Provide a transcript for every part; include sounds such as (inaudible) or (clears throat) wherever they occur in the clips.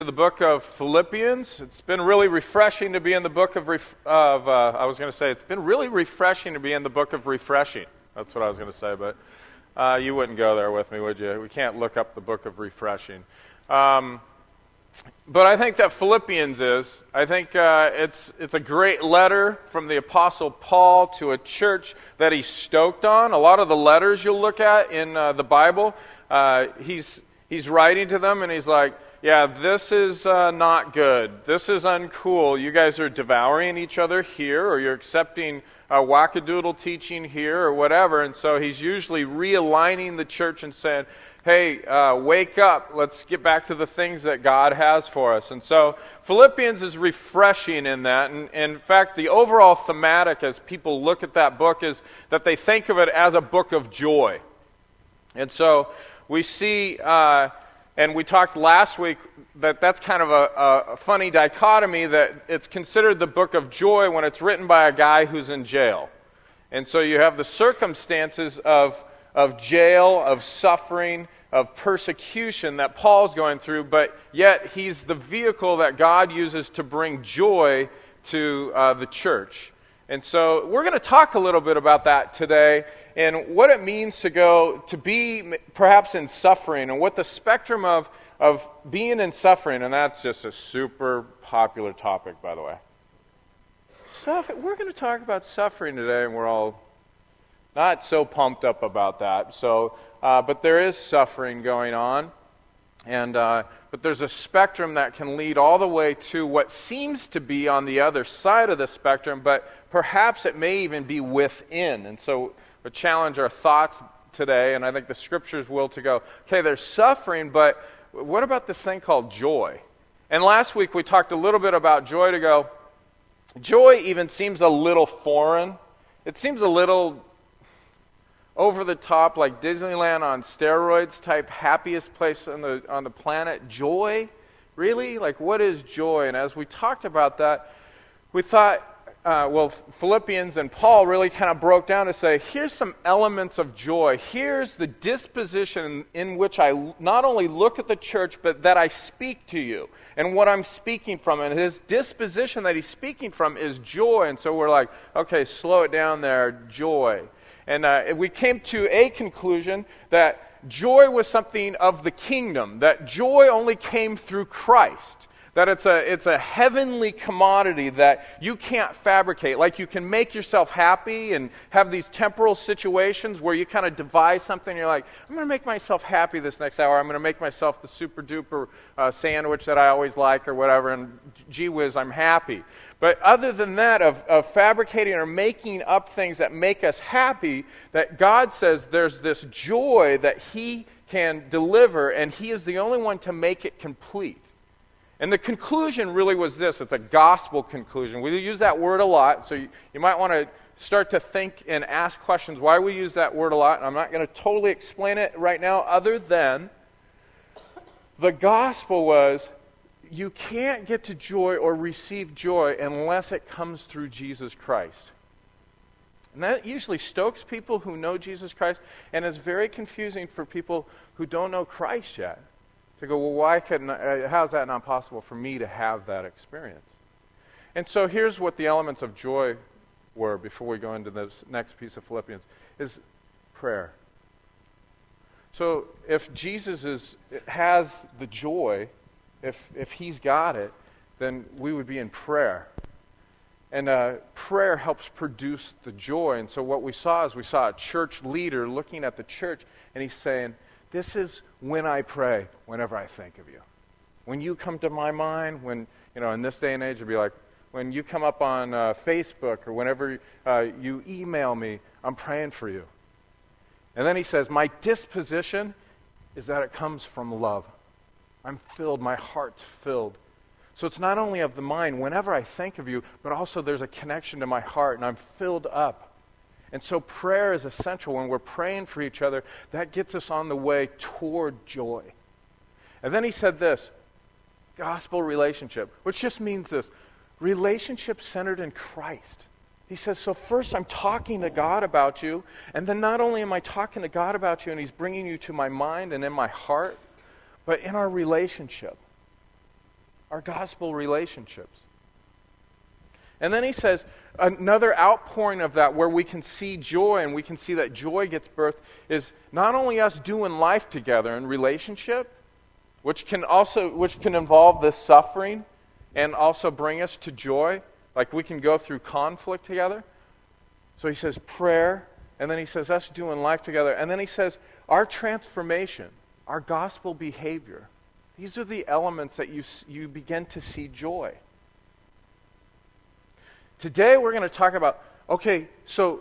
the book of Philippians. It's been really refreshing to be in the book of, ref- of uh, I was going to say, it's been really refreshing to be in the book of refreshing. That's what I was going to say, but uh, you wouldn't go there with me, would you? We can't look up the book of refreshing. Um, but I think that Philippians is. I think uh, it's, it's a great letter from the Apostle Paul to a church that he stoked on. A lot of the letters you'll look at in uh, the Bible, uh, he's, he's writing to them and he's like, yeah, this is uh, not good. This is uncool. You guys are devouring each other here, or you're accepting a wackadoodle teaching here, or whatever. And so he's usually realigning the church and saying, hey, uh, wake up. Let's get back to the things that God has for us. And so Philippians is refreshing in that. And, and in fact, the overall thematic as people look at that book is that they think of it as a book of joy. And so we see. Uh, and we talked last week that that's kind of a, a, funny dichotomy that it's considered the book of joy when it's written by a guy who's in jail. And so you have the circumstances of, of jail, of suffering, of persecution that Paul's going through, but yet he's the vehicle that God uses to bring joy to uh, the church. And so we're going to talk a little bit about that today and what it means to go to be perhaps in suffering and what the spectrum of, of being in suffering, and that's just a super popular topic, by the way. Suffer, we're going to talk about suffering today, and we're all not so pumped up about that. So, uh, but there is suffering going on. And, uh, but there's a spectrum that can lead all the way to what seems to be on the other side of the spectrum, but perhaps it may even be within. And so challenge our thoughts today, and I think the scriptures will to go, okay, there's suffering, but what about this thing called joy? And last week we talked a little bit about joy to go, joy even seems a little foreign. It seems a little over the top, like Disneyland on steroids type, happiest place on the, on the planet. Joy? Really? Like, what is joy? And as we talked about that, we thought, uh, well, Philippians and Paul really kind of broke down to say, here's some elements of joy. Here's the disposition in which I not only look at the church, but that I speak to you. And what I'm speaking from, and his disposition that he's speaking from is joy. And so we're like, okay, slow it down there, joy. And uh, we came to a conclusion that joy was something of the kingdom, that joy only came through Christ. That it's a, it's a heavenly commodity that you can't fabricate. Like you can make yourself happy and have these temporal situations where you kind of devise something. you're like, I'm going to make myself happy this next hour. I'm going to make myself the super duper uh, sandwich that I always like or whatever. And gee whiz, I'm happy. But other than that, of, of fabricating or making up things that make us happy, that God says there's this joy that He can deliver, and He is the only one to make it complete. And the conclusion really was this it's a gospel conclusion. We use that word a lot, so you, you might want to start to think and ask questions why we use that word a lot. And I'm not going to totally explain it right now, other than the gospel was you can't get to joy or receive joy unless it comes through Jesus Christ. And that usually stokes people who know Jesus Christ and is very confusing for people who don't know Christ yet to go, well, why couldn't, uh, how's that not possible for me to have that experience? And so here's what the elements of joy were before we go into this next piece of Philippians is prayer. So if Jesus is, has the joy, if, if he's got it, then we would be in prayer. And uh, prayer helps produce the joy. And so what we saw is we saw a church leader looking at the church, and he's saying, This is when I pray, whenever I think of you. When you come to my mind, when, you know, in this day and age, it'd be like, when you come up on uh, Facebook or whenever uh, you email me, I'm praying for you. And then he says, My disposition is that it comes from love. I'm filled, my heart's filled. So it's not only of the mind, whenever I think of you, but also there's a connection to my heart, and I'm filled up and so prayer is essential. When we're praying for each other, that gets us on the way toward joy. And then he said this gospel relationship, which just means this relationship centered in Christ. He says, So first I'm talking to God about you, and then not only am I talking to God about you, and He's bringing you to my mind and in my heart, but in our relationship. our gospel relationships. And then he says another outpouring of that where we can see joy and we can see that joy gets birth is not only us doing life together in relationship, which can also which can involve this suffering and also bring us to joy, like we can go through conflict together. So he says prayer, and then he says us doing life together, and then he says our transformation, our gospel behavior. These are the elements that you, you begin to see joy. Today we're going to talk about okay, so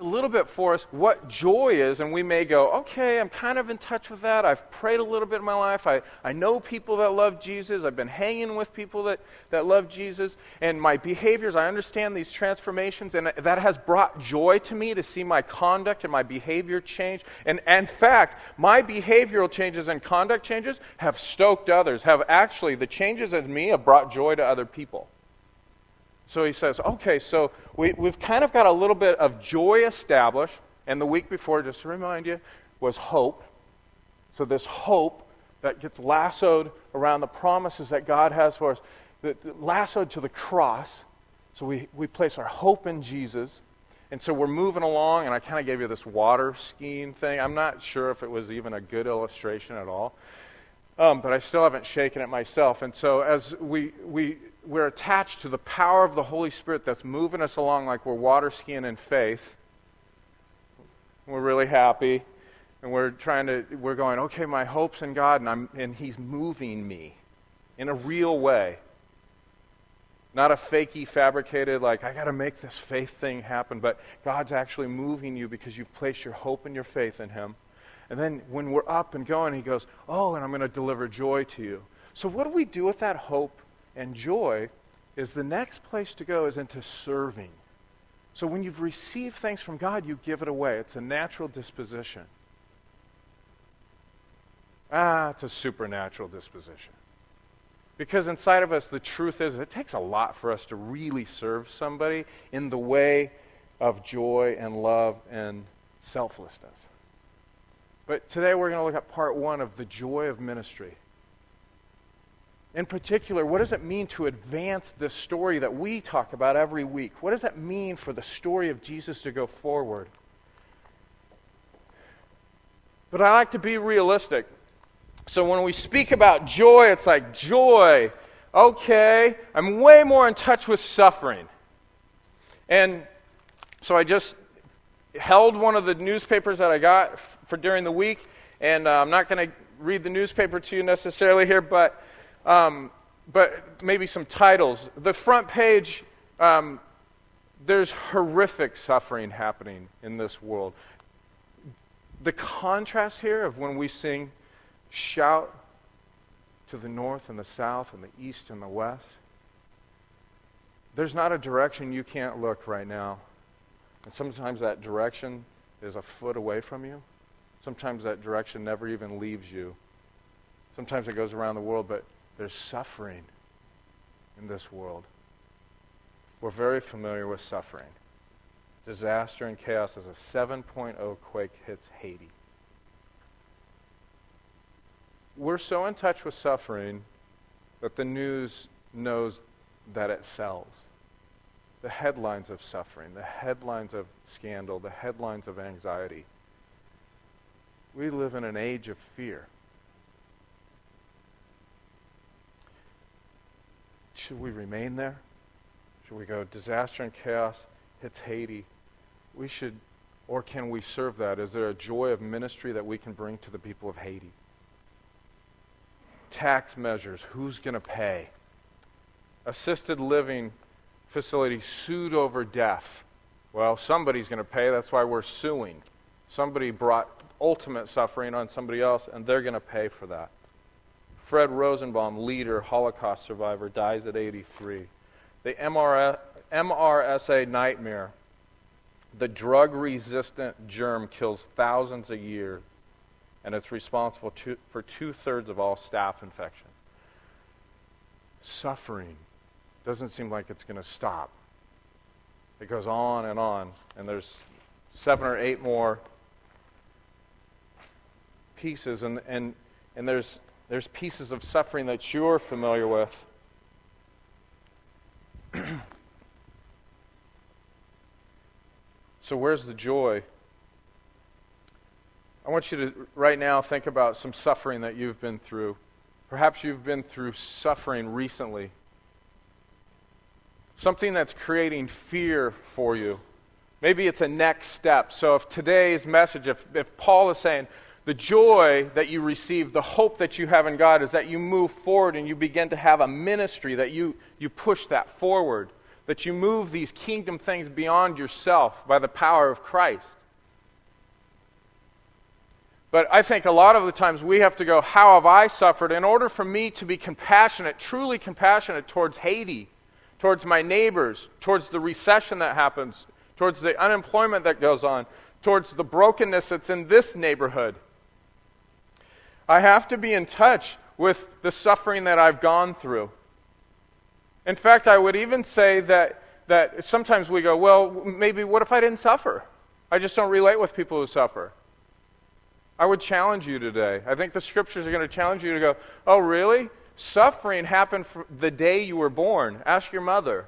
a little bit for us what joy is, and we may go, okay, I'm kind of in touch with that. I've prayed a little bit in my life. I, I know people that love Jesus. I've been hanging with people that, that love Jesus. And my behaviors, I understand these transformations, and that has brought joy to me to see my conduct and my behavior change. And, in fact, my behavioral changes and conduct changes have stoked others, have actually, the changes in me have brought joy to other people. So he says, okay, so we, we've kind of got a little bit of joy established. And the week before, just to remind you, was hope. So this hope that gets lassoed around the promises that God has for us, that, lassoed to the cross. So we, we place our hope in Jesus. And so we're moving along, and I kind of gave you this water skiing thing. I'm not sure if it was even a good illustration at all. Um, but I still haven't shaken it myself. And so as we, we we're attached to the power of the Holy Spirit that's moving us along like we're water skiing in faith. We're really happy. And we're trying to, we're going, okay, my hope's in God, and, I'm, and He's moving me in a real way. Not a fakey, fabricated, like, I got to make this faith thing happen, but God's actually moving you because you've placed your hope and your faith in Him. And then when we're up and going, He goes, Oh, and I'm going to deliver joy to you. So, what do we do with that hope and joy is the next place to go is into serving. So when you've received things from God, you give it away. It's a natural disposition. Ah, it's a supernatural disposition. Because inside of us, the truth is, it takes a lot for us to really serve somebody in the way of joy and love and selflessness. But today we're going to look at part one of the joy of ministry. In particular, what does it mean to advance this story that we talk about every week? What does it mean for the story of Jesus to go forward? But I like to be realistic. So when we speak about joy, it's like joy. Okay, I'm way more in touch with suffering. And so I just held one of the newspapers that I got for during the week, and uh, I'm not going to read the newspaper to you necessarily here, but um, but maybe some titles. The front page, um, there's horrific suffering happening in this world. The contrast here of when we sing, shout to the north and the south and the east and the west, there's not a direction you can't look right now. And sometimes that direction is a foot away from you. Sometimes that direction never even leaves you. Sometimes it goes around the world, but there's suffering in this world. We're very familiar with suffering. Disaster and chaos as a 7.0 quake hits Haiti. We're so in touch with suffering that the news knows that it sells. The headlines of suffering, the headlines of scandal, the headlines of anxiety. We live in an age of fear. Should we remain there? Should we go disaster and chaos hits Haiti? We should, or can we serve that? Is there a joy of ministry that we can bring to the people of Haiti? Tax measures, who's going to pay? Assisted living facility sued over death. Well, somebody's going to pay. That's why we're suing. Somebody brought ultimate suffering on somebody else, and they're going to pay for that. Fred Rosenbaum, leader, Holocaust survivor, dies at 83. The MRSA nightmare, the drug resistant germ kills thousands a year, and it's responsible to, for two thirds of all staph infection. Suffering doesn't seem like it's going to stop. It goes on and on, and there's seven or eight more pieces, and, and, and there's There's pieces of suffering that you're familiar with. (clears throat) so, where's the joy? I want you to right now think about some suffering that you've been through. Perhaps you've been through suffering recently. Something that's creating fear for you. Maybe it's a next step. So, if today's message, if, if Paul is saying, the joy that you receive, the hope that you have in God is that you move forward and you begin to have a ministry, that you, you push that forward, that you move these kingdom things beyond yourself by the power of Christ. But I think a lot of the times we have to go, How have I suffered? In order for me to be compassionate, truly compassionate towards Haiti, towards my neighbors, towards the recession that happens, towards the unemployment that goes on, towards the brokenness that's in this neighborhood I have to be in touch with the suffering that I've gone through. In fact, I would even say that, that sometimes we go, well, maybe what if I didn't suffer? I just don't relate with people who suffer. I would challenge you today. I think the scriptures are going to challenge you to go, oh, really? Suffering happened the day you were born. Ask your mother.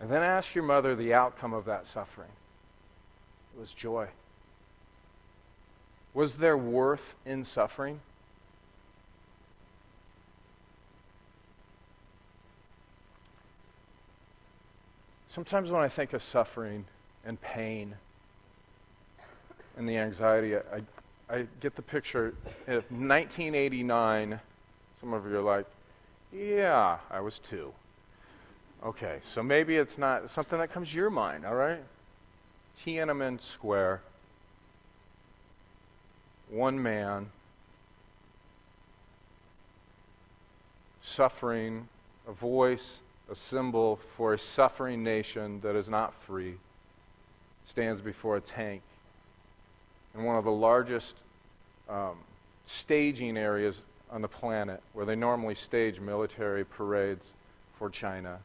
And then ask your mother the outcome of that suffering. It was joy. Was there worth in suffering? Sometimes when I think of suffering and pain and the anxiety, I, I get the picture of 1989. Some of you are like, yeah, I was two. Okay, so maybe it's not something that comes to your mind, all right? Tiananmen Square, one man suffering, a voice, a symbol for a suffering nation that is not free, stands before a tank in one of the largest um, staging areas on the planet where they normally stage military parades for China.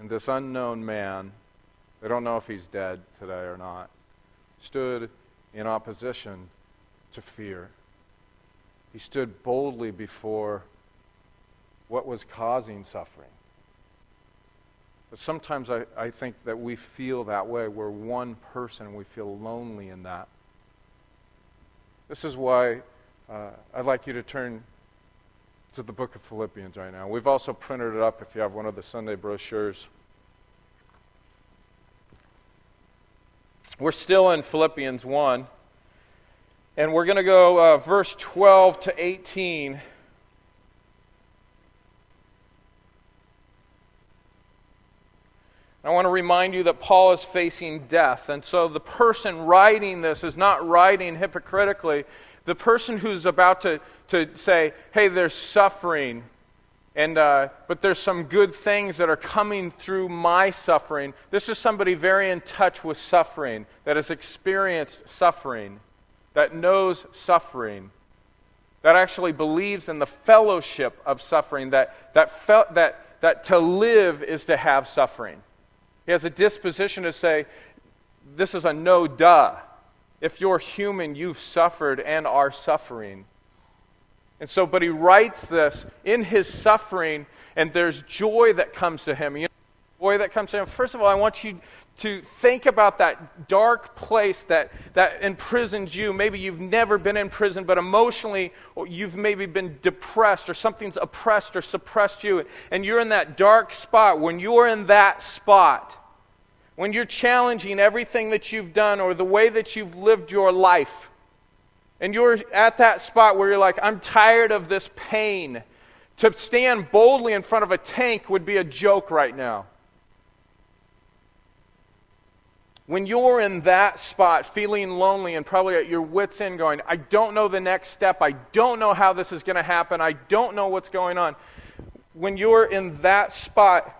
And this unknown man, they don't know if he's dead today or not, stood in opposition to fear. He stood boldly before what was causing suffering. But sometimes I, I think that we feel that way. We're one person we feel lonely in that. This is why uh, I'd like you to turn to the book of Philippians right now. We've also printed it up if you have one of the Sunday brochures. We're still in Philippians 1, and we're going to go uh, verse 12 to 18. I want to remind you that Paul is facing death. And so the person writing this is not writing hypocritically. The person who's about to to say, hey, there's suffering, and, uh, but there's some good things that are coming through my suffering. This is somebody very in touch with suffering, that has experienced suffering, that knows suffering, that actually believes in the fellowship of suffering, that, that, fe- that, that to live is to have suffering. He has a disposition to say, this is a no duh. If you're human, you've suffered and are suffering. And so, but he writes this in his suffering, and there's joy that comes to him. You know, joy that comes to him. First of all, I want you to think about that dark place that, that imprisons you. Maybe you've never been in prison, but emotionally you've maybe been depressed or something's oppressed or suppressed you. And you're in that dark spot. When you're in that spot, when you're challenging everything that you've done or the way that you've lived your life, and you're at that spot where you're like, I'm tired of this pain, to stand boldly in front of a tank would be a joke right now. When you're in that spot, feeling lonely and probably at your wits' end, going, I don't know the next step, I don't know how this is going to happen, I don't know what's going on. When you're in that spot,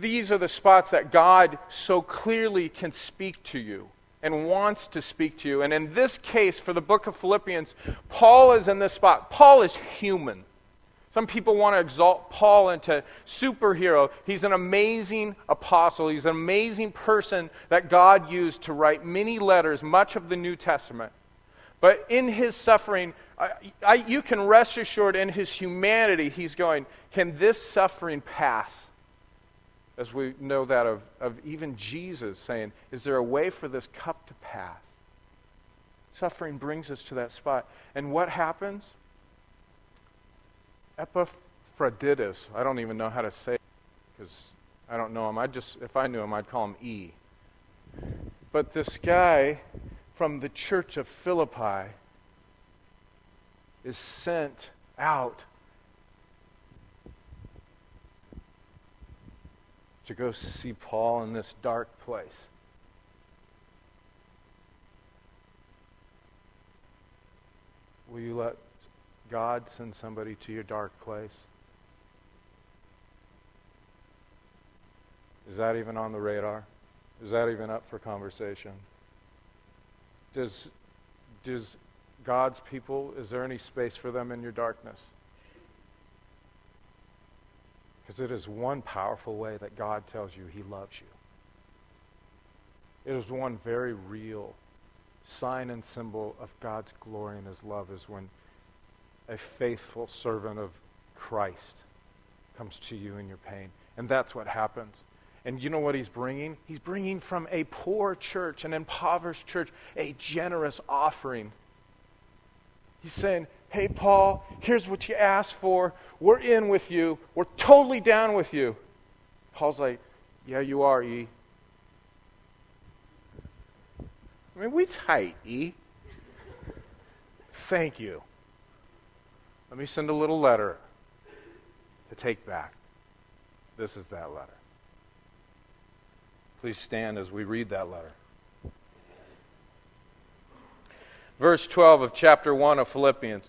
these are the spots that God so clearly can speak to you and wants to speak to you. And in this case, for the book of Philippians, Paul is in this spot. Paul is human. Some people want to exalt Paul into superhero. He's an amazing apostle. He's an amazing person that God used to write many letters, much of the New Testament. But in his suffering, I, I, you can rest assured in his humanity, he's going, Can this suffering pass? As we know that of, of even Jesus saying, Is there a way for this cup to pass? Suffering brings us to that spot. And what happens? Epaphroditus, I don't even know how to say it because I don't know him. I just, if I knew him, I'd call him E. But this guy from the church of Philippi is sent out to go see Paul in this dark place. Will you let God send somebody to your dark place? Is that even on the radar? Is that even up for conversation? Does, does God's people, is there any space for them in your darkness? Because it is one powerful way that God tells you he loves you. It is one very real sign and symbol of God's glory and his love is when a faithful servant of Christ comes to you in your pain. And that's what happens. And you know what he's bringing? He's bringing from a poor church, an impoverished church, a generous offering. He's saying, Hey, Paul, here's what you asked for. We're in with you. We're totally down with you. Paul's like, Yeah, you are, E. I mean, we tight, E. Thank you. Let me send a little letter to take back. This is that letter. Please stand as we read that letter. Verse 12 of chapter 1 of Philippians.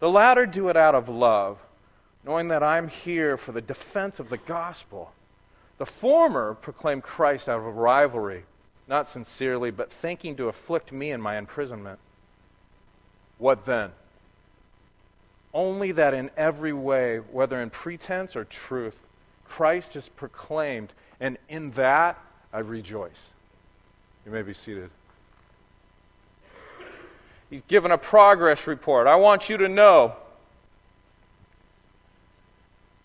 The latter do it out of love, knowing that I'm here for the defense of the gospel. The former proclaim Christ out of rivalry, not sincerely, but thinking to afflict me in my imprisonment. What then? Only that in every way, whether in pretense or truth, Christ is proclaimed, and in that I rejoice. You may be seated. He's given a progress report. I want you to know.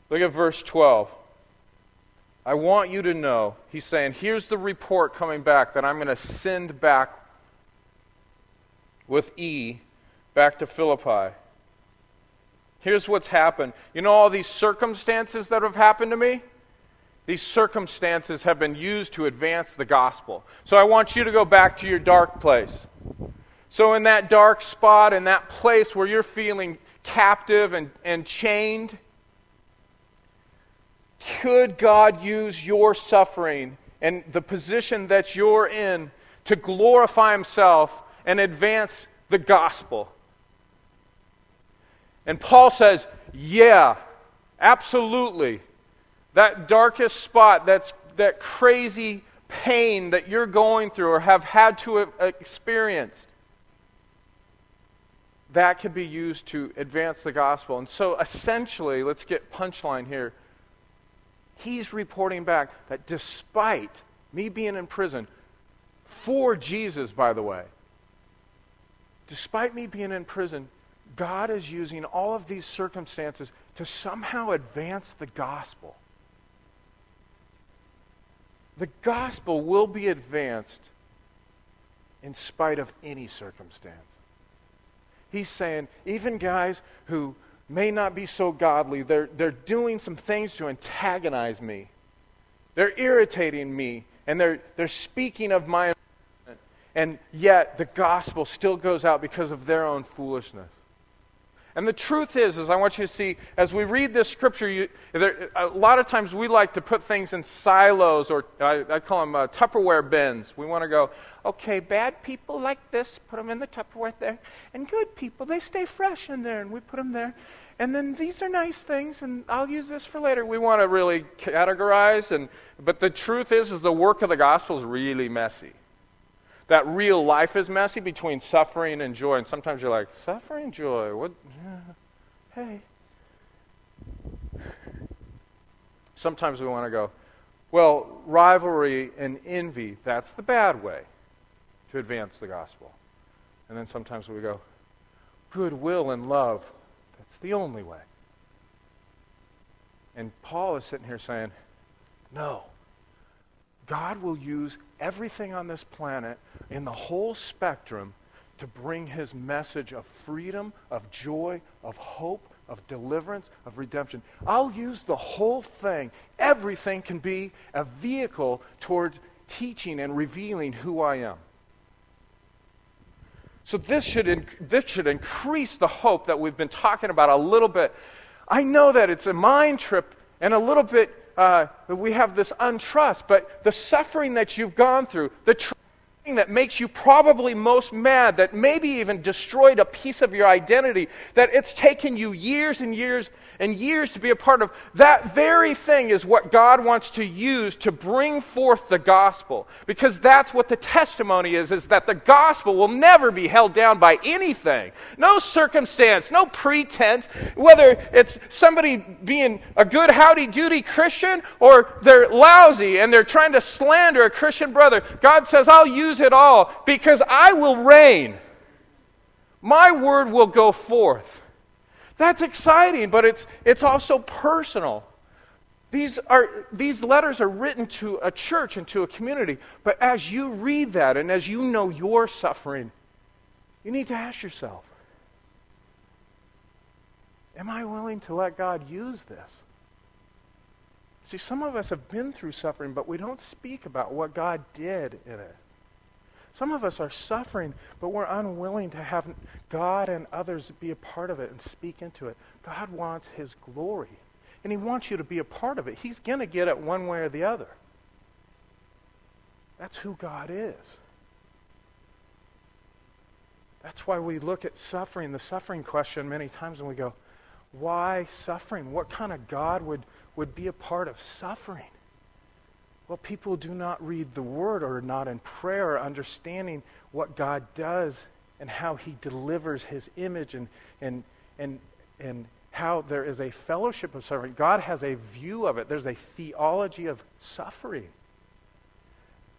Look at verse 12. I want you to know. He's saying, here's the report coming back that I'm going to send back with E back to Philippi. Here's what's happened. You know all these circumstances that have happened to me? These circumstances have been used to advance the gospel. So I want you to go back to your dark place. So, in that dark spot, in that place where you're feeling captive and, and chained, could God use your suffering and the position that you're in to glorify Himself and advance the gospel? And Paul says, Yeah, absolutely that darkest spot, that's, that crazy pain that you're going through or have had to experience, that can be used to advance the gospel. And so essentially, let's get punchline here. He's reporting back that despite me being in prison, for Jesus, by the way, despite me being in prison, God is using all of these circumstances to somehow advance the gospel. The gospel will be advanced in spite of any circumstance. He's saying, even guys who may not be so godly, they're, they're doing some things to antagonize me. They're irritating me, and they're, they're speaking of my. And yet, the gospel still goes out because of their own foolishness. And the truth is, is I want you to see, as we read this scripture, you, there, a lot of times we like to put things in silos, or I, I call them uh, Tupperware bins. We want to go, okay, bad people like this, put them in the Tupperware there, and good people, they stay fresh in there, and we put them there. And then these are nice things, and I'll use this for later. We want to really categorize, and, but the truth is, is the work of the gospel is really messy that real life is messy between suffering and joy. And sometimes you're like, suffering, joy, what? (sighs) hey. Sometimes we want to go, well, rivalry and envy, that's the bad way to advance the gospel. And then sometimes we go, goodwill and love, that's the only way. And Paul is sitting here saying, no. God will use everything on this planet in the whole spectrum to bring his message of freedom, of joy, of hope, of deliverance, of redemption. I'll use the whole thing. Everything can be a vehicle toward teaching and revealing who I am. So this should, this should increase the hope that we've been talking about a little bit. I know that it's a mind trip and a little bit uh, we have this untrust, but the suffering that you've gone through, the that makes you probably most mad, that maybe even destroyed a piece of your identity, that it's taken you years and years and years to be a part of, that very thing is what God wants to use to bring forth the gospel. Because that's what the testimony is, is that the gospel will never be held down by anything. No circumstance, no pretense, whether it's somebody being a good howdy-doody Christian or they're lousy and they're trying to slander a Christian brother. God says, I'll use lose it all because I will reign. My word will go forth. That's exciting, but it's, it's also personal. These, are, these letters are written to a church and to a community, but as you read that and as you know your suffering, you need to ask yourself Am I willing to let God use this? See, some of us have been through suffering, but we don't speak about what God did in it. Some of us are suffering, but we're unwilling to have God and others be a part of it and speak into it. God wants His glory, and He wants you to be a part of it. He's going to get it one way or the other. That's who God is. That's why we look at suffering, the suffering question, many times, and we go, why suffering? What kind of God would, would be a part of suffering? Well, people do not read the Word or are not in prayer understanding what God does and how He delivers His image and, and, and, and how there is a fellowship of suffering. God has a view of it, there's a theology of suffering.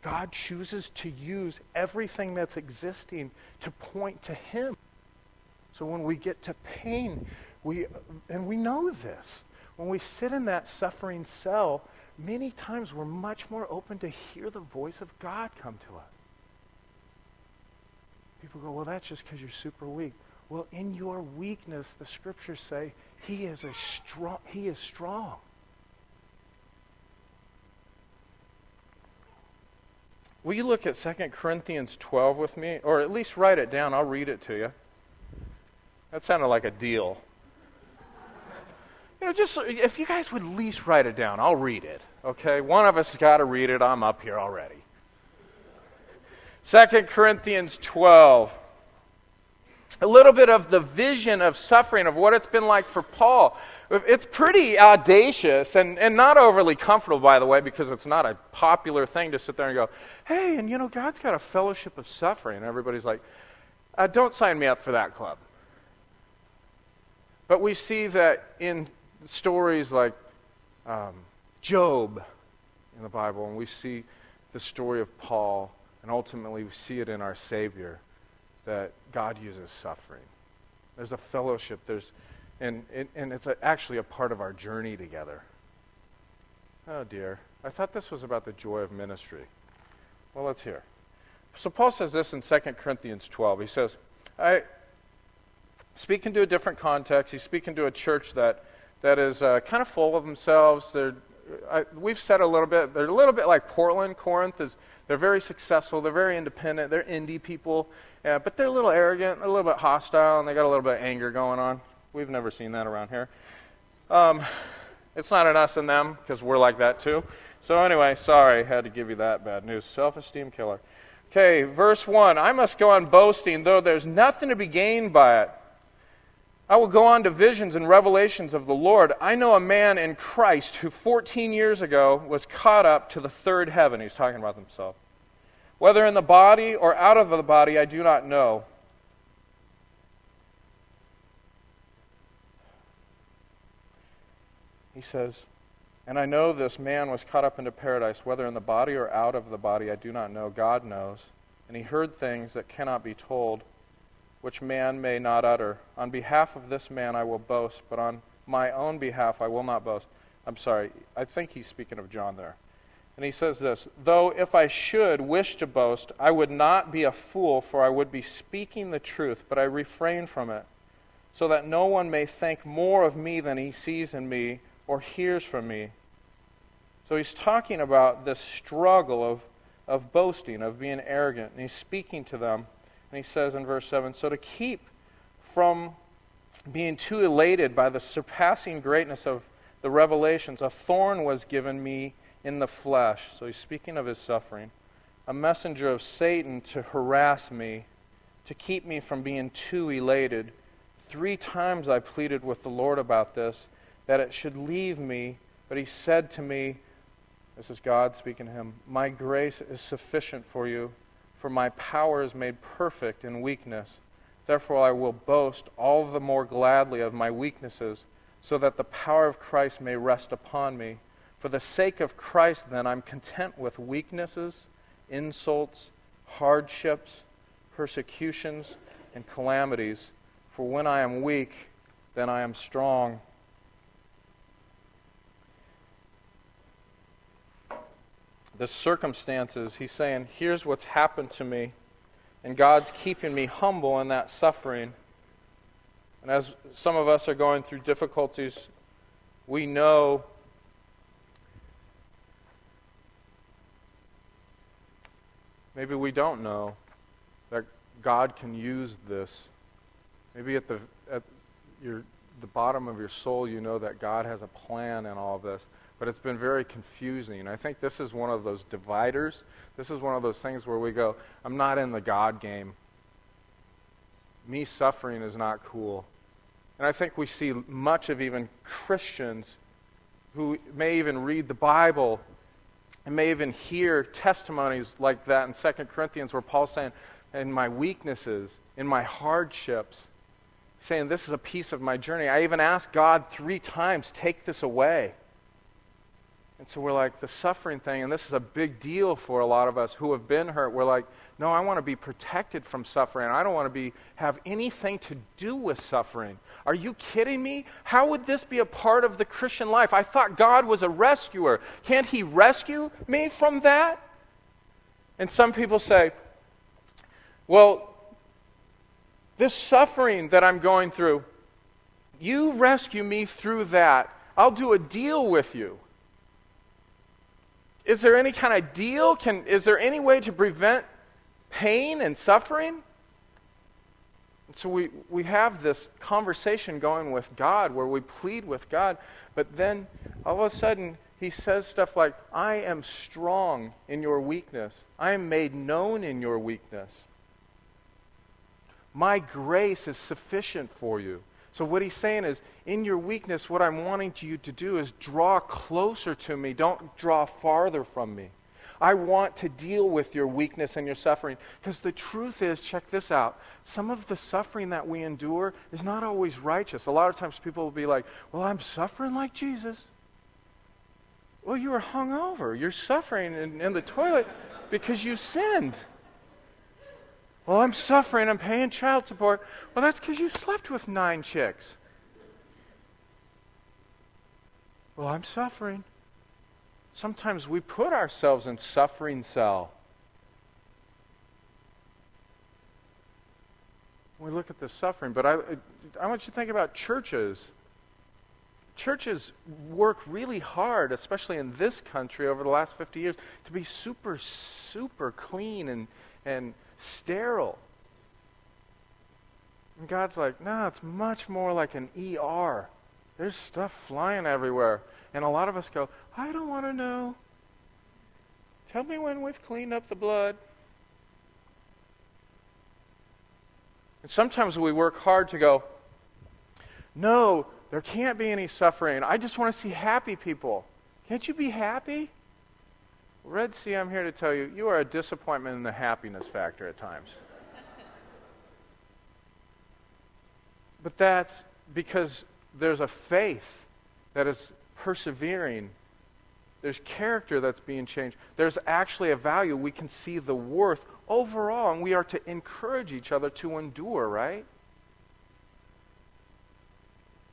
God chooses to use everything that's existing to point to Him. So when we get to pain, we, and we know this, when we sit in that suffering cell, many times we're much more open to hear the voice of God come to us. People go, well, that's just because you're super weak. Well, in your weakness, the scriptures say he is a strong. He is strong. Will you look at 2 Corinthians 12 with me? Or at least write it down. I'll read it to you. That sounded like a deal. You know, just if you guys would at least write it down, I'll read it. Okay? One of us has got to read it. I'm up here already. 2 Corinthians 12. A little bit of the vision of suffering, of what it's been like for Paul. It's pretty audacious and, and not overly comfortable, by the way, because it's not a popular thing to sit there and go, hey, and you know, God's got a fellowship of suffering. And everybody's like, uh, don't sign me up for that club. But we see that in stories like um, Job in the Bible, and we see the story of Paul, and ultimately we see it in our Savior that God uses suffering. There's a fellowship, there's, and, and it's a, actually a part of our journey together. Oh dear. I thought this was about the joy of ministry. Well, let's hear. So Paul says this in 2 Corinthians 12. He says, I, speaking to a different context, he's speaking to a church that that is uh, kind of full of themselves. They're, I, we've said a little bit, they're a little bit like Portland. Corinth is, they're very successful, they're very independent, they're indie people, but they're a little arrogant, a little bit hostile, and they got a little bit of anger going on. We've never seen that around here. Um, it's not an us and them because we're like that too. So, anyway, sorry, had to give you that bad news. Self esteem killer. Okay, verse 1 I must go on boasting, though there's nothing to be gained by it. I will go on to visions and revelations of the Lord. I know a man in Christ who 14 years ago was caught up to the third heaven. He's talking about himself. Whether in the body or out of the body, I do not know. He says, And I know this man was caught up into paradise, whether in the body or out of the body, I do not know. God knows. And he heard things that cannot be told, which man may not utter. On behalf of this man I will boast, but on my own behalf I will not boast. I'm sorry, I think he's speaking of John there. And he says this Though if I should wish to boast, I would not be a fool, for I would be speaking the truth, but I refrain from it, so that no one may think more of me than he sees in me or hears from me. So he's talking about this struggle of, of boasting, of being arrogant. And he's speaking to them. And he says in verse 7 So to keep from being too elated by the surpassing greatness of the revelations, a thorn was given me in the flesh. So he's speaking of his suffering. A messenger of Satan to harass me, to keep me from being too elated. Three times I pleaded with the Lord about this that it should leave me. But he said to me, This is God speaking to him, My grace is sufficient for you, for my power is made perfect in weakness. Therefore, I will boast all the more gladly of my weaknesses, so that the power of Christ may rest upon me. For the sake of Christ, then, I'm content with weaknesses, insults, hardships, persecutions, and calamities. For when I am weak, then I am strong. The circumstances, he's saying, Here's what's happened to me. And God's keeping me humble in that suffering. And as some of us are going through difficulties, we know maybe we don't know that God can use this. Maybe at the at your the bottom of your soul you know that God has a plan in all of this but it's been very confusing. I think this is one of those dividers. This is one of those things where we go, I'm not in the God game. Me suffering is not cool. And I think we see much of even Christians who may even read the Bible and may even hear testimonies like that in 2 Corinthians where Paul's saying, in my weaknesses, in my hardships, saying, This is a piece of my journey. I even asked God three times, Take this away. And so we're like, the suffering thing, and this is a big deal for a lot of us who have been hurt. We're like, no, I want to be protected from suffering. I don't want to be, have anything to do with suffering. Are you kidding me? How would this be a part of the Christian life? I thought God was a rescuer. Can't He rescue me from that? And some people say, well, this suffering that I'm going through, you rescue me through that. I'll do a deal with you. Is there any kind of deal? Can, is there any way to prevent pain and suffering? And so we, we have this conversation going with God where we plead with God, but then all of a sudden he says stuff like, I am strong in your weakness, I am made known in your weakness. My grace is sufficient for you. So, what he's saying is, in your weakness, what I'm wanting you to do is draw closer to me. Don't draw farther from me. I want to deal with your weakness and your suffering. Because the truth is, check this out some of the suffering that we endure is not always righteous. A lot of times people will be like, Well, I'm suffering like Jesus. Well, you were hung over. You're suffering in, in the toilet because you sinned. Well, I'm suffering, I'm paying child support. Well, that's because you slept with nine chicks. Well, I'm suffering. Sometimes we put ourselves in suffering cell. We look at the suffering, but I, I want you to think about churches. Churches work really hard, especially in this country over the last 50 years, to be super, super clean and, and sterile. And God's like, no, it's much more like an ER. There's stuff flying everywhere. And a lot of us go, I don't want to know. Tell me when we've cleaned up the blood. And sometimes we work hard to go, no, there can't be any suffering. I just want to see happy people. Can't you be happy? Red Sea, I'm here to tell you, you are a disappointment in the happiness factor at times. but that's because there's a faith that is persevering. There's character that's being changed. There's actually a value. We can see the worth overall, and we are to encourage each other to endure, right?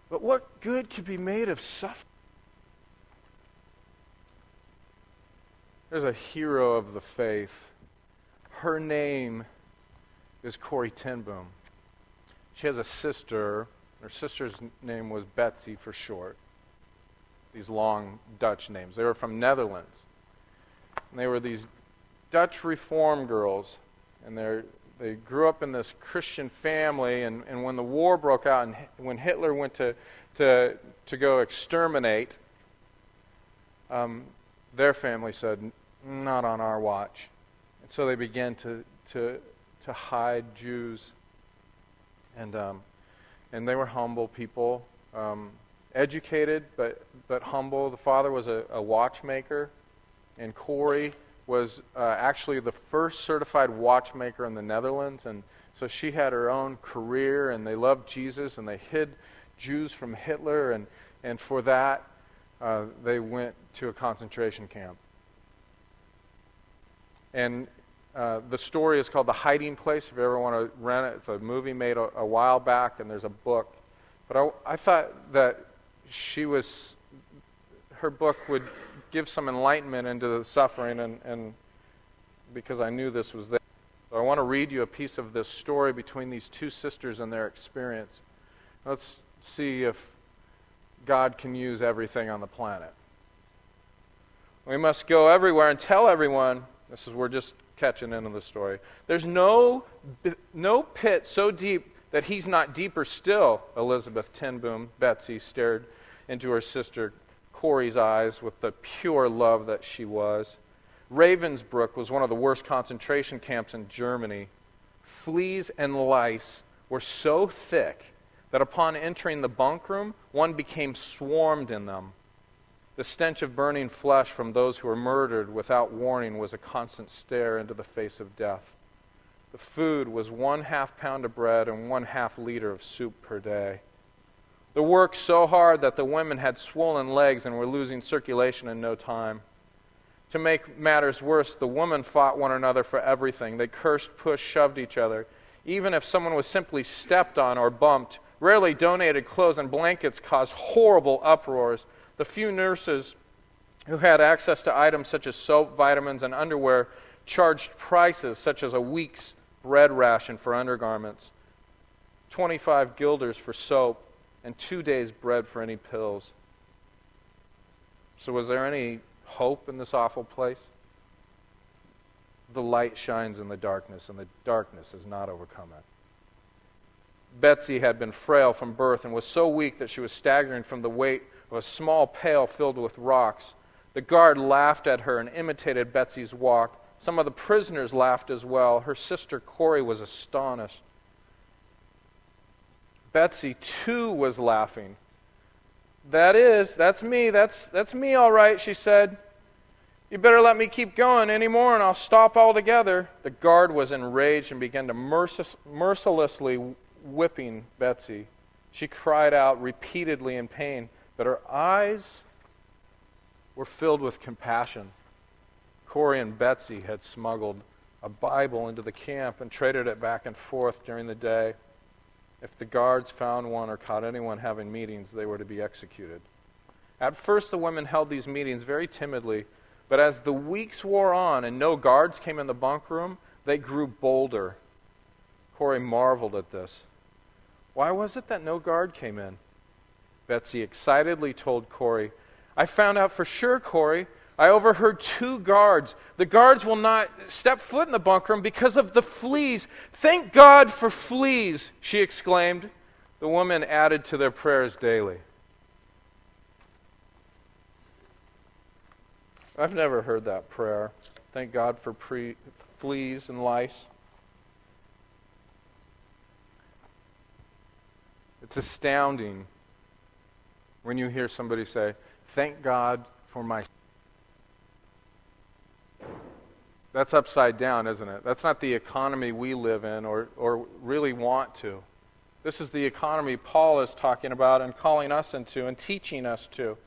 But what good could be made of suffering? There's a hero of the faith. Her name is Corrie ten Boom. She has a sister. Her sister's name was Betsy for short. These long Dutch names. They were from Netherlands. And they were these Dutch reform girls. And they they grew up in this Christian family. And, and when the war broke out and when Hitler went to, to, to go exterminate, um, their family said, not on our watch. And so they began to, to, to hide Jews and um, and they were humble people, um, educated but but humble. The father was a, a watchmaker, and Corrie was uh, actually the first certified watchmaker in the Netherlands, and so she had her own career, and they loved Jesus, and they hid Jews from Hitler, and and for that uh, they went to a concentration camp. And uh, the story is called The Hiding Place. If you ever want to rent it, it's a movie made a, a while back, and there's a book. But I, I thought that she was, her book would give some enlightenment into the suffering, and, and because I knew this was there. So I want to read you a piece of this story between these two sisters and their experience. Let's see if God can use everything on the planet. We must go everywhere and tell everyone. This is we're just catching into the story. There's no, no pit so deep that he's not deeper still, Elizabeth ten Boom, Betsy, stared into her sister Corrie's eyes with the pure love that she was. Ravensbrück was one of the worst concentration camps in Germany. Fleas and lice were so thick that upon entering the bunk room, one became swarmed in them. The stench of burning flesh from those who were murdered without warning was a constant stare into the face of death. The food was one half pound of bread and one half liter of soup per day. The work so hard that the women had swollen legs and were losing circulation in no time. To make matters worse, the women fought one another for everything. They cursed, pushed, shoved each other. Even if someone was simply stepped on or bumped, rarely donated clothes and blankets caused horrible uproars the few nurses who had access to items such as soap, vitamins, and underwear charged prices such as a week's bread ration for undergarments, 25 guilders for soap, and two days' bread for any pills. So, was there any hope in this awful place? The light shines in the darkness, and the darkness has not overcome it. Betsy had been frail from birth and was so weak that she was staggering from the weight of a small pail filled with rocks. The guard laughed at her and imitated Betsy's walk. Some of the prisoners laughed as well. Her sister Corrie was astonished. Betsy, too, was laughing. That is, that's me. That's, that's me, all right, she said. You better let me keep going any more and I'll stop altogether. The guard was enraged and began to mercil- mercilessly whipping Betsy. She cried out repeatedly in pain but her eyes were filled with compassion. Corrie and Betsy had smuggled a Bible into the camp and traded it back and forth during the day. If the guards found one or caught anyone having meetings, they were to be executed. At first, the women held these meetings very timidly, but as the weeks wore on and no guards came in the bunk room, they grew bolder. Corrie marveled at this. Why was it that no guard came in? Betsy excitedly told Corrie. I found out for sure, Corrie. I overheard two guards. The guards will not step foot in the bunk room because of the fleas. Thank God for fleas, she exclaimed. The woman added to their prayers daily. I've never heard that prayer. Thank God for pre- fleas and lice. It's astounding when you hear somebody say, Thank God for my. That's upside down, isn't it? That's not the economy we live in or, or really want to. This is the economy Paul is talking about and calling us into and teaching us to.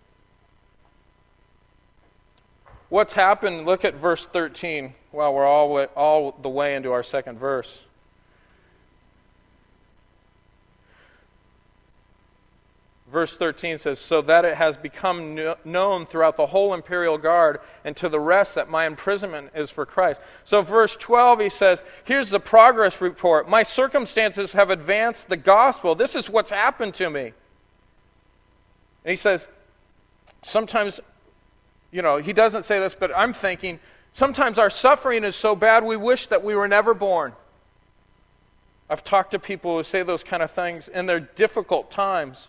What's happened? Look at verse 13. Well, we're all, all the way into our second verse. Verse 13 says, So that it has become known throughout the whole imperial guard and to the rest that my imprisonment is for Christ. So, verse 12, he says, Here's the progress report. My circumstances have advanced the gospel. This is what's happened to me. And he says, Sometimes, you know, he doesn't say this, but I'm thinking, sometimes our suffering is so bad we wish that we were never born. I've talked to people who say those kind of things in their difficult times.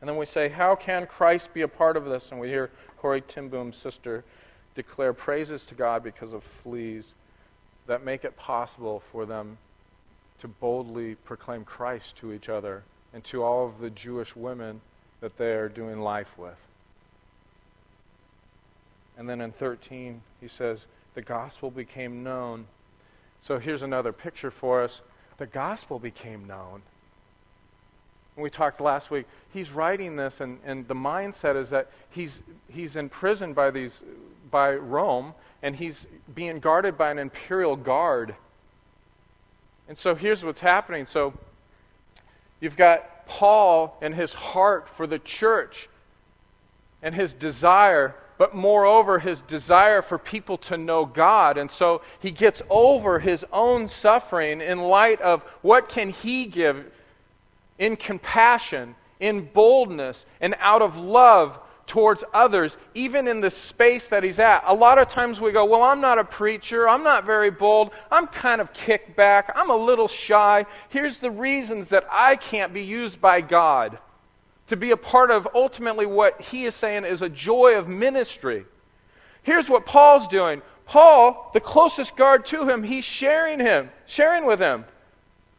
And then we say, How can Christ be a part of this? And we hear Corrie ten Boom's sister declare praises to God because of fleas that make it possible for them to boldly proclaim Christ to each other and to all of the Jewish women that they are doing life with. And then in 13, he says, The gospel became known. So here's another picture for us. The gospel became known we talked last week, he's writing this, and, and the mindset is that he's, he's imprisoned by, these, by Rome, and he's being guarded by an imperial guard. And so here's what's happening. So you've got Paul and his heart for the church and his desire, but moreover, his desire for people to know God. And so he gets over his own suffering in light of what can he give in compassion, in boldness, and out of love towards others, even in the space that he's at. A lot of times we go, Well, I'm not a preacher. I'm not very bold. I'm kind of kicked back. I'm a little shy. Here's the reasons that I can't be used by God to be a part of ultimately what he is saying is a joy of ministry. Here's what Paul's doing. Paul, the closest guard to him, he's sharing him, sharing with him.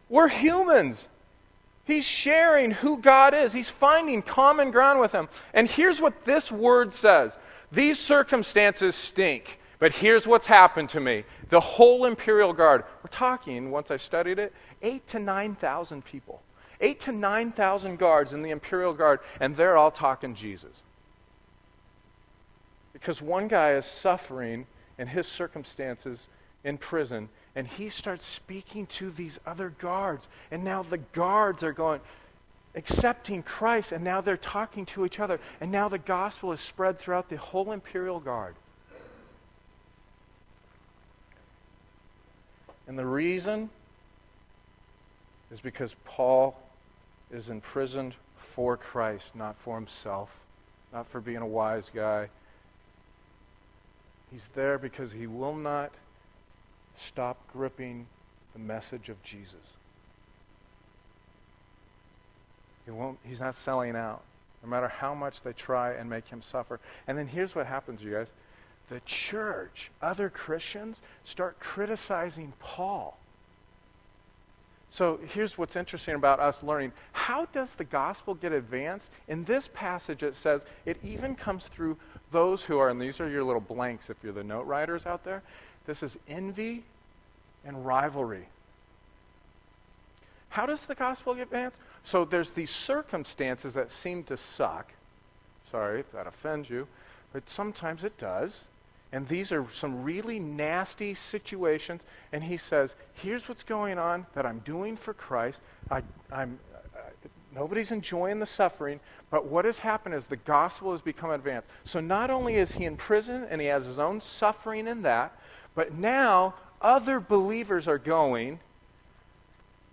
We're humans. He's sharing who God is. He's finding common ground with him. And here's what this word says These circumstances stink, but here's what's happened to me. The whole Imperial Guard, we're talking, once I studied it, eight to 9,000 people. Eight to 9,000 guards in the Imperial Guard, and they're all talking Jesus. Because one guy is suffering in his circumstances in prison, and he starts speaking to these other guards. And now the guards are going, accepting Christ, and now they're talking to each other. And now the gospel is spread throughout the whole imperial guard. And the reason is because Paul is imprisoned for Christ, not for himself, not for being a wise guy. He's there because he will not stop gripping the message of Jesus. He won't, he's not selling out, no matter how much they try and make him suffer. And then here's what happens, you guys. The church, other Christians, start criticizing Paul. So here's what's interesting about us learning. How does the gospel get advanced? In this passage, it says it even comes through those who are, and these are your little blanks if you're the note writers out there, this is envy and rivalry. How does the gospel advance? So there's these circumstances that seem to suck. Sorry if that offends you, but sometimes it does. And these are some really nasty situations. And he says, Here's what's going on that I'm doing for Christ. I, am nobody's enjoying the suffering, but what has happened is the gospel has become advanced. So not only is he in prison and he has his own suffering in that, but now other believers are going.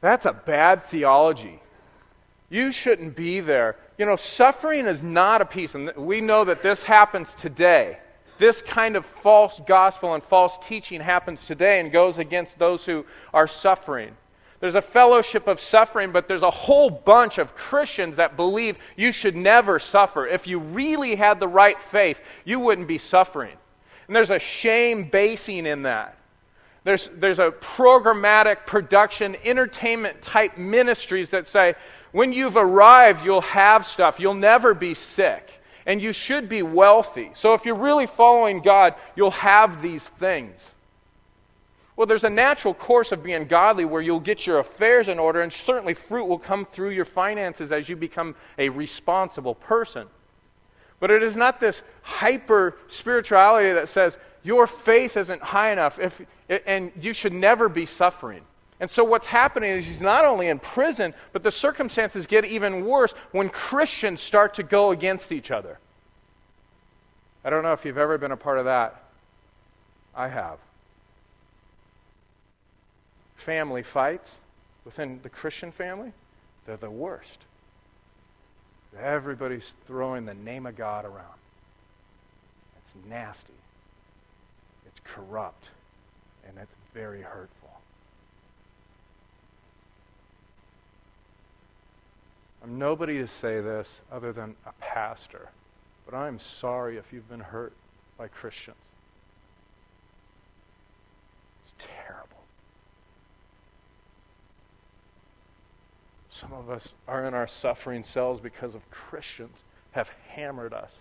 That's a bad theology. You shouldn't be there. You know, suffering is not a peace. And we know that this happens today. This kind of false gospel and false teaching happens today and goes against those who are suffering. There's a fellowship of suffering, but there's a whole bunch of Christians that believe you should never suffer. If you really had the right faith, you wouldn't be suffering. And there's a shame basing in that. There's, there's a programmatic production, entertainment type ministries that say, when you've arrived, you'll have stuff. You'll never be sick. And you should be wealthy. So if you're really following God, you'll have these things. Well, there's a natural course of being godly where you'll get your affairs in order, and certainly fruit will come through your finances as you become a responsible person. But it is not this hyper spirituality that says your faith isn't high enough if, and you should never be suffering. And so what's happening is he's not only in prison, but the circumstances get even worse when Christians start to go against each other. I don't know if you've ever been a part of that. I have. Family fights within the Christian family, they're the worst. Everybody's throwing the name of God around. It's nasty. It's corrupt. And it's very hurtful. I'm nobody to say this other than a pastor, but I'm sorry if you've been hurt by Christians. It's terrible. Some of us are in our suffering cells because of Christians have hammered us.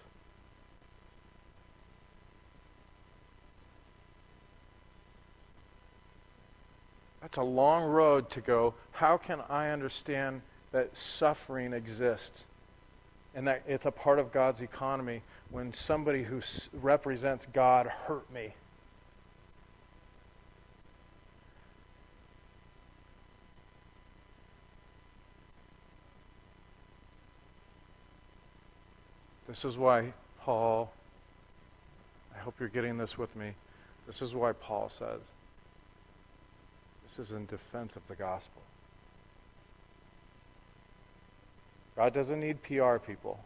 That's a long road to go. How can I understand that suffering exists and that it's a part of God's economy when somebody who represents God hurt me? This is why Paul, I hope you're getting this with me. This is why Paul says, this is in defense of the gospel. God doesn't need PR people.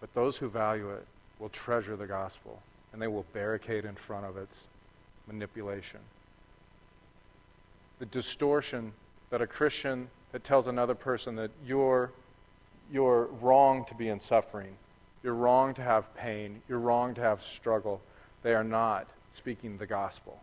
But those who value it will treasure the gospel, and they will barricade in front of its manipulation. The distortion that a Christian that tells another person that you're you're wrong to be in suffering. You're wrong to have pain. You're wrong to have struggle. They are not speaking the gospel.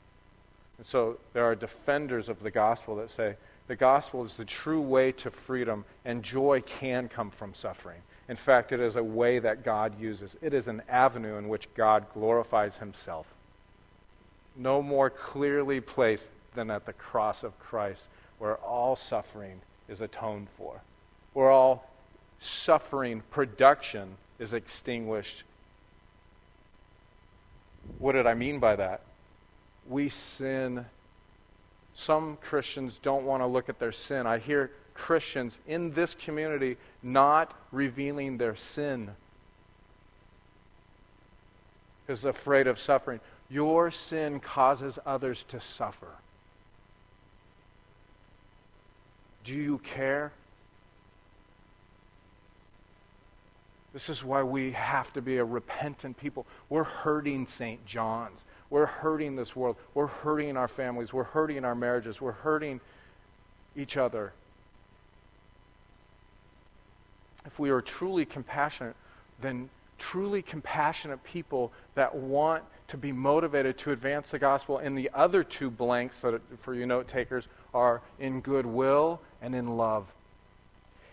And so there are defenders of the gospel that say the gospel is the true way to freedom, and joy can come from suffering. In fact, it is a way that God uses, it is an avenue in which God glorifies himself. No more clearly placed than at the cross of Christ, where all suffering is atoned for, where all suffering production is extinguished. What did I mean by that? We sin. Some Christians don't want to look at their sin. I hear Christians in this community not revealing their sin because afraid of suffering. Your sin causes others to suffer. Do you care? This is why we have to be a repentant people. We're hurting St. John's. We're hurting this world. We're hurting our families. We're hurting our marriages. We're hurting each other. If we are truly compassionate, then truly compassionate people that want to be motivated to advance the gospel. And the other two blanks for you note takers are in goodwill and in love.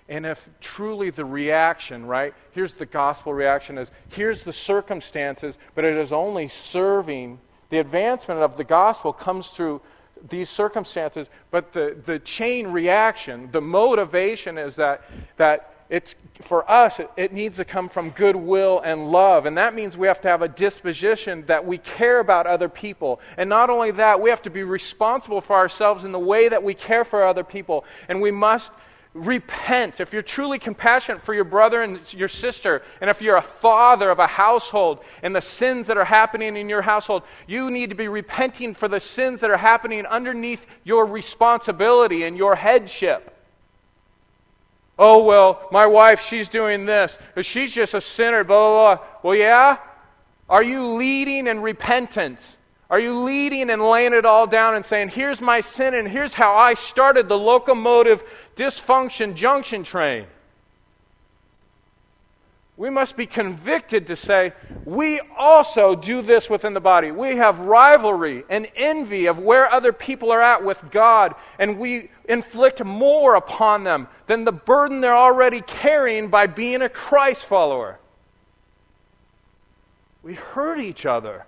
And if truly the reaction, right, here's the gospel reaction is here's the circumstances, but it is only serving, the advancement of the gospel comes through these circumstances, but the, the chain reaction, the motivation is that, that it's, for us, it, it needs to come from goodwill and love. And that means we have to have a disposition that we care about other people. And not only that, we have to be responsible for ourselves in the way that we care for other people. And we must repent, if you're truly compassionate for your brother and your sister, and if you're a father of a household and the sins that are happening in your household, you need to be repenting for the sins that are happening underneath your responsibility and your headship. Oh, well, my wife, she's doing this. She's just a sinner, blah, blah, blah. Well, yeah? Are you leading in repentance? Are you leading and laying it all down and saying, here's my sin and here's how I started the locomotive dysfunction junction train? We must be convicted to say, we also do this within the body. We have rivalry and envy of where other people are at with God, and we inflict more upon them than the burden they're already carrying by being a Christ follower. We hurt each other.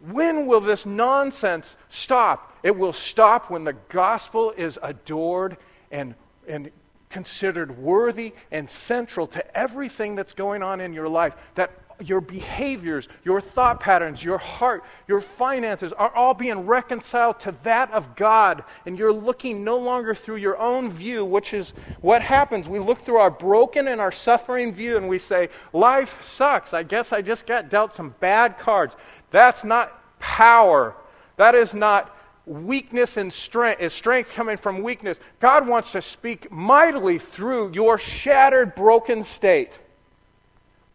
When will this nonsense stop? It will stop when the gospel is adored and, and considered worthy and central to everything that's going on in your life. That your behaviors, your thought patterns, your heart, your finances are all being reconciled to that of God. And you're looking no longer through your own view, which is what happens. We look through our broken and our suffering view and we say, Life sucks. I guess I just got dealt some bad cards. That's not power. That is not weakness and strength is strength coming from weakness. God wants to speak mightily through your shattered, broken state.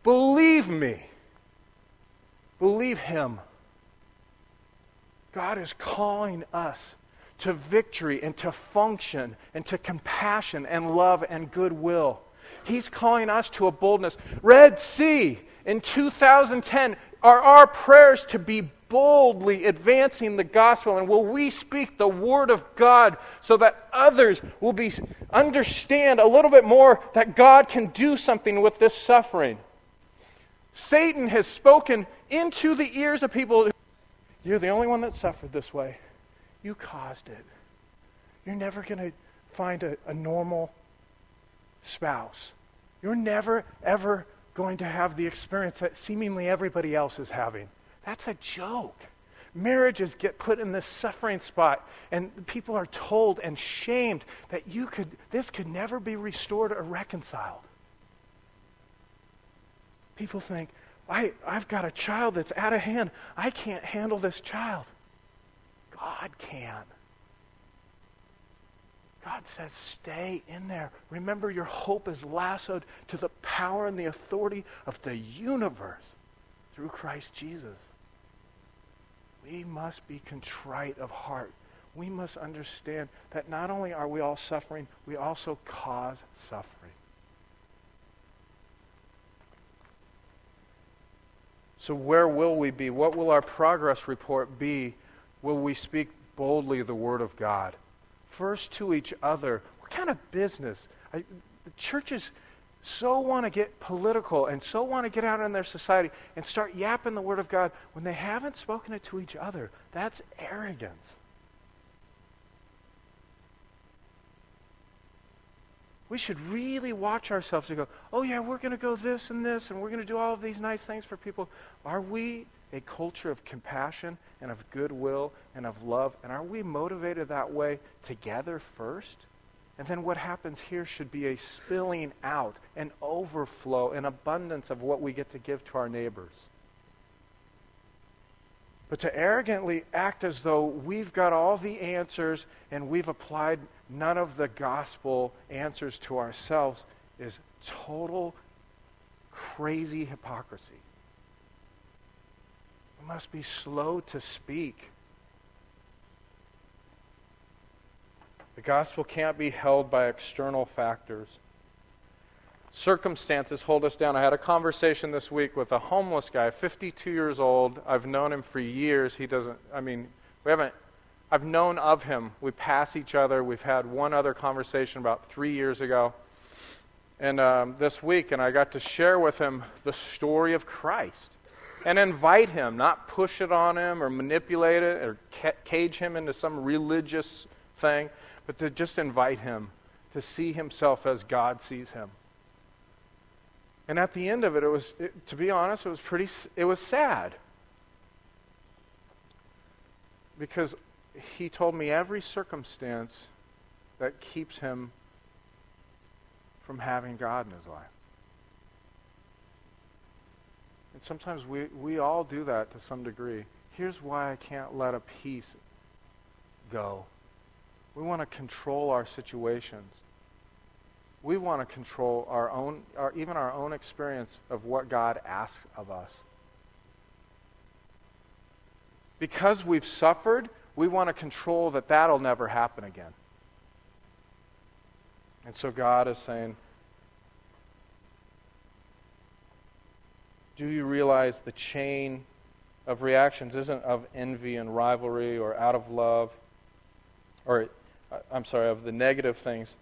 Believe me. Believe Him. God is calling us to victory and to function and to compassion and love and goodwill. He's calling us to a boldness. Red Sea in 2010 are our prayers to be boldly advancing the gospel and will we speak the word of God so that others will be understand a little bit more that God can do something with this suffering. Satan has spoken into the ears of people you're the only one that suffered this way. You caused it. You're never going to find a, a normal spouse. You're never, ever going to have the experience that seemingly everybody else is having. That's a joke. Marriages get put in this suffering spot, and people are told and shamed that you could, this could never be restored or reconciled. People think, I, I've got a child that's out of hand. I can't handle this child. God can. God says, stay in there. Remember, your hope is lassoed to the power and the authority of the universe through Christ Jesus. We must be contrite of heart. We must understand that not only are we all suffering, we also cause suffering. So, where will we be? What will our progress report be? Will we speak boldly the Word of God? First to each other. What kind of business? I, the churches so want to get political and so want to get out in their society and start yapping the Word of God when they haven't spoken it to each other. That's arrogance. We should really watch ourselves to go, oh, yeah, we're going to go this and this, and we're going to do all of these nice things for people. Are we a culture of compassion and of goodwill and of love? And are we motivated that way together first? And then what happens here should be a spilling out, an overflow, an abundance of what we get to give to our neighbors. But to arrogantly act as though we've got all the answers and we've applied none of the gospel answers to ourselves is total crazy hypocrisy. We must be slow to speak The gospel can't be held by external factors. Circumstances hold us down. I had a conversation this week with a homeless guy, 52 years old. I've known him for years. He doesn't, I mean, we haven't, I've known of him. We pass each other. We've had one other conversation about three years ago. And um, this week, and I got to share with him the story of Christ and invite him, not push it on him or manipulate it or ca- cage him into some religious thing but to just invite him to see himself as God sees him. And at the end of it, it was, it, to be honest, it was pretty, it was sad. Because he told me every circumstance that keeps him from having God in his life. And sometimes we, we all do that to some degree. Here's why I can't let a piece go We want to control our situations. We want to control our own, our, even our own experience of what God asks of us. Because we've suffered, we want to control that that'll never happen again. And so God is saying, Do you realize the chain of reactions isn't of envy and rivalry or out of love, or uh, I'm sorry, of the negative things,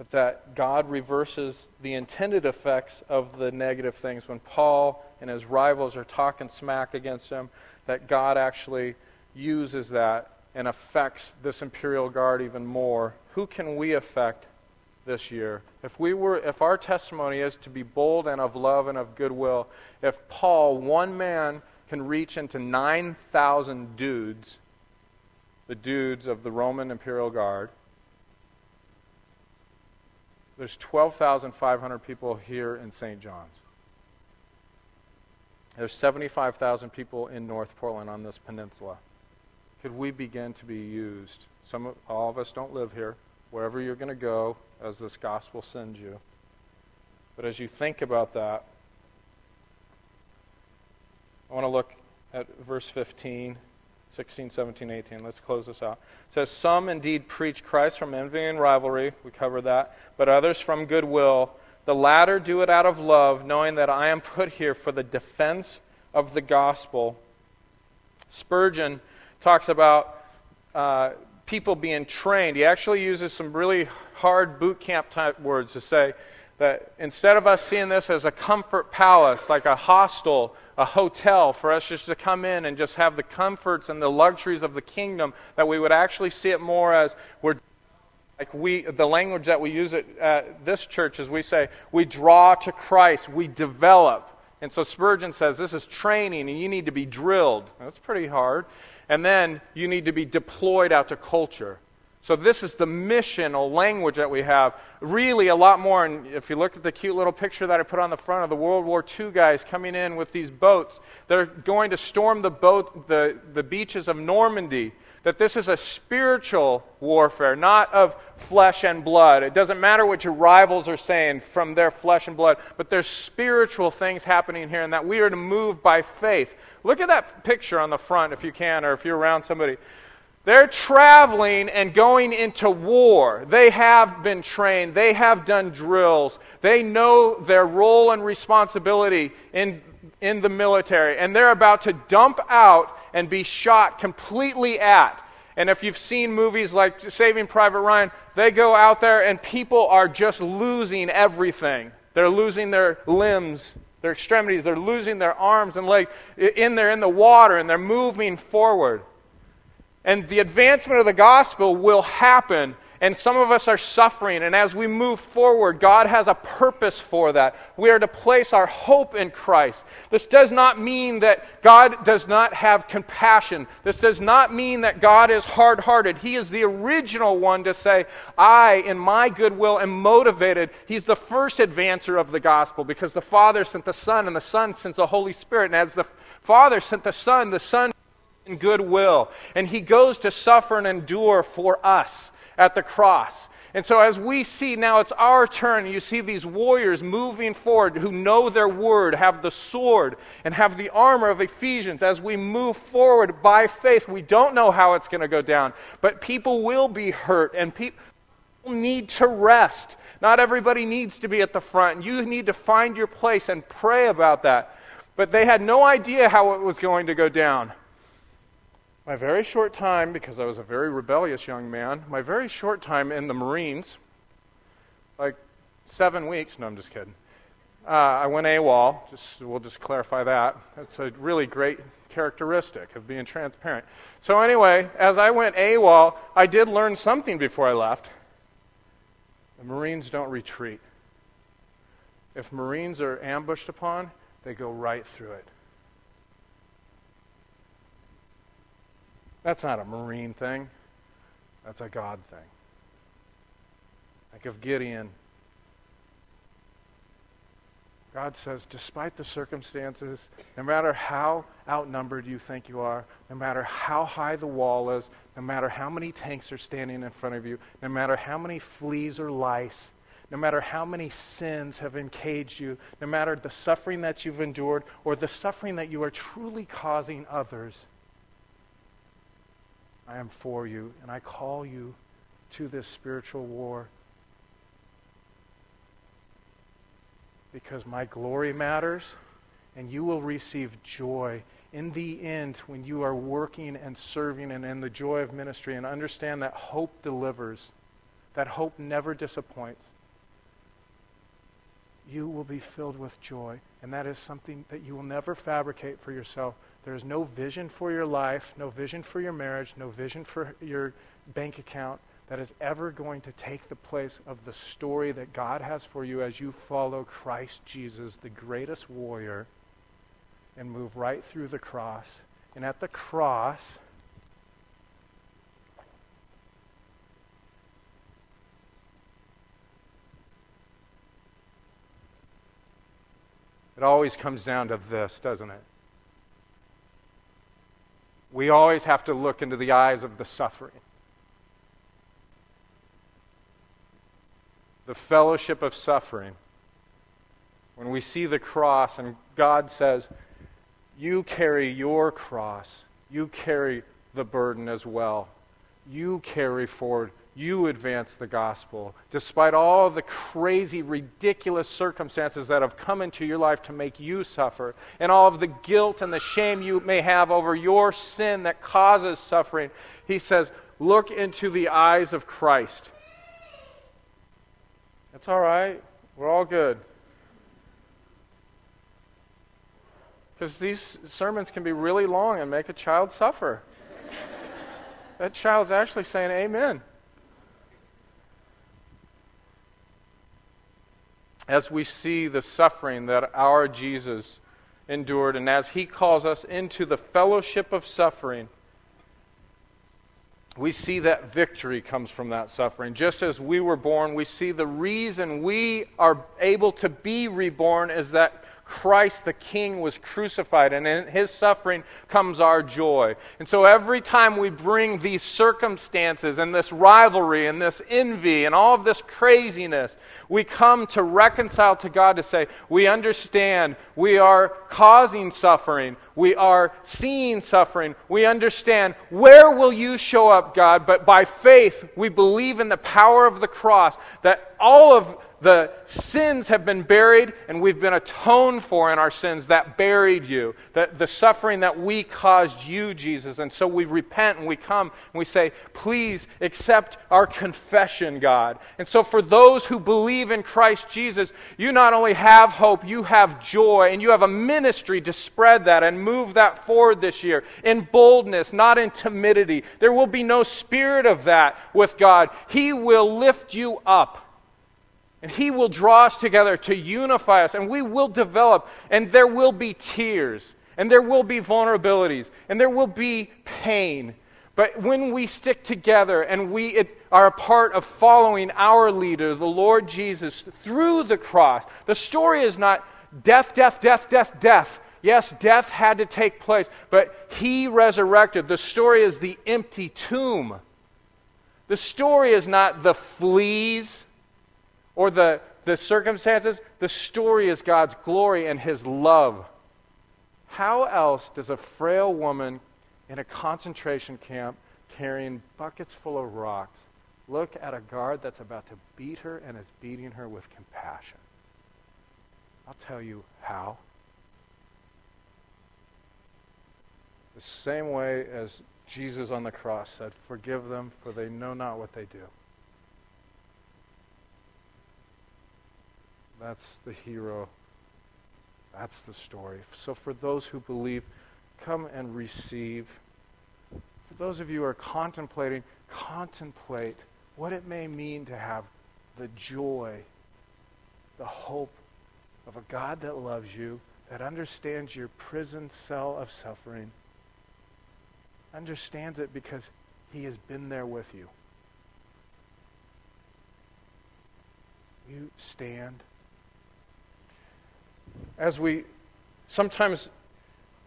but that God reverses the intended effects of the negative things. When Paul and his rivals are talking smack against him, that God actually uses that and affects this imperial guard even more. Who can we affect this year? If we were if our testimony is to be bold and of love and of goodwill, if Paul, one man, can reach into 9,000 dudes, the dudes of the Roman imperial guard, there's 12,500 people here in St. John's. There's 75,000 people in North Portland on this peninsula. Could we begin to be used? Some of, all of us don't live here. Wherever you're going to go, as this gospel sends you. But as you think about that, I want to look at verse 15 16, 17, 18. Let's close this out. It says, Some indeed preach Christ from envy and rivalry. We cover that. But others from goodwill. The latter do it out of love, knowing that I am put here for the defense of the gospel. Spurgeon talks about uh, people being trained. He actually uses some really hard boot camp type words to say that instead of us seeing this as a comfort palace, like a hostel a hotel for us just to come in and just have the comforts and the luxuries of the kingdom, that we would actually see it more as we're like we the language that we use at uh, this church is we say we draw to Christ, we develop. And so Spurgeon says this is training and you need to be drilled. That's pretty hard. And then you need to be deployed out to culture. So, this is the missional language that we have. Really, a lot more. And if you look at the cute little picture that I put on the front of the World War II guys coming in with these boats, they're going to storm the, boat, the, the beaches of Normandy. That this is a spiritual warfare, not of flesh and blood. It doesn't matter what your rivals are saying from their flesh and blood, but there's spiritual things happening here, and that we are to move by faith. Look at that picture on the front if you can, or if you're around somebody. They're traveling and going into war. They have been trained. They have done drills. They know their role and responsibility in, in the military. And they're about to dump out and be shot completely at. And if you've seen movies like Saving Private Ryan, they go out there and people are just losing everything. They're losing their limbs, their extremities, they're losing their arms and legs. In there in the water and they're moving forward. And the advancement of the gospel will happen. And some of us are suffering. And as we move forward, God has a purpose for that. We are to place our hope in Christ. This does not mean that God does not have compassion. This does not mean that God is hard hearted. He is the original one to say, I, in my goodwill, am motivated. He's the first advancer of the gospel because the Father sent the Son, and the Son sent the Holy Spirit. And as the Father sent the Son, the Son in goodwill. And he goes to suffer and endure for us at the cross. And so, as we see now, it's our turn. You see these warriors moving forward who know their word, have the sword, and have the armor of Ephesians. As we move forward by faith, we don't know how it's going to go down, but people will be hurt, and people need to rest. Not everybody needs to be at the front. You need to find your place and pray about that. But they had no idea how it was going to go down. My very short time, because I was a very rebellious young man, my very short time in the Marines, like seven weeks, no, I'm just kidding. Uh, I went AWOL, just, we'll just clarify that. That's a really great characteristic of being transparent. So, anyway, as I went AWOL, I did learn something before I left. The Marines don't retreat. If Marines are ambushed upon, they go right through it. That's not a Marine thing, that's a God thing. Like of Gideon God says, despite the circumstances, no matter how outnumbered you think you are, no matter how high the wall is, no matter how many tanks are standing in front of you, no matter how many fleas or lice, no matter how many sins have encaged you, no matter the suffering that you've endured or the suffering that you are truly causing others, I am for you, and I call you to this spiritual war because my glory matters, and you will receive joy in the end when you are working and serving and in the joy of ministry. And understand that hope delivers, that hope never disappoints. You will be filled with joy, and that is something that you will never fabricate for yourself. There is no vision for your life, no vision for your marriage, no vision for your bank account, that is ever going to take the place of the story that God has for you as you follow Christ Jesus, the greatest warrior, and move right through the cross. And at the cross, it always comes down to this, doesn't it? We always have to look into the eyes of the suffering. the fellowship of suffering, when we see the cross and God says, You carry your cross, you carry the burden as well, you carry forward, you advance the gospel, despite all the crazy, ridiculous circumstances that have come into your life to make you suffer, and all of the guilt and the shame you may have over your sin that causes suffering. He says, Look into the eyes of Christ that's all right. We're all good. Because these sermons can be really long and make a child suffer. (laughs) that child's actually saying amen. As we see the suffering that our Jesus endured, and as he calls us into the fellowship of suffering, we see that victory comes from that suffering. Just as we were born, we see the reason we are able to be reborn is that Christ the King was crucified, and in his suffering comes our joy. And so every time we bring these circumstances and this rivalry and this envy and all of this craziness, we come to reconcile to God to say, We understand we are causing suffering, we are seeing suffering, we understand where will you show up, God? But by faith, we believe in the power of the cross that all of the sins have been buried and we've been atoned for in our sins that buried you, that the suffering that we caused you, Jesus. And so we repent and we come and we say, please accept our confession, God. And so for those who believe in Christ Jesus, you not only have hope, you have joy, and you have a ministry to spread that and move that forward this year in boldness, not in timidity. There will be no spirit of that with God. He will lift you up. And He will draw us together to unify us, and we will develop, and there will be tears, and there will be vulnerabilities, and there will be pain. But when we stick together and we it, are a part of following our leader, the Lord Jesus, through the cross, the story is not death, death, death, death, death. Yes, death had to take place, but He resurrected. The story is the empty tomb. The story is not the fleas or the, the circumstances, the story is God's glory and His love. How else does a frail woman in a concentration camp carrying buckets full of rocks look at a guard that's about to beat her and is beating her with compassion? I'll tell you how. The same way as Jesus on the cross said, Forgive them, for they know not what they do. That's the hero. That's the story. So, for those who believe, come and receive. For those of you who are contemplating, contemplate what it may mean to have the joy, the hope of a God that loves you, that understands your prison cell of suffering, understands it because he has been there with you. You stand. as we sometimes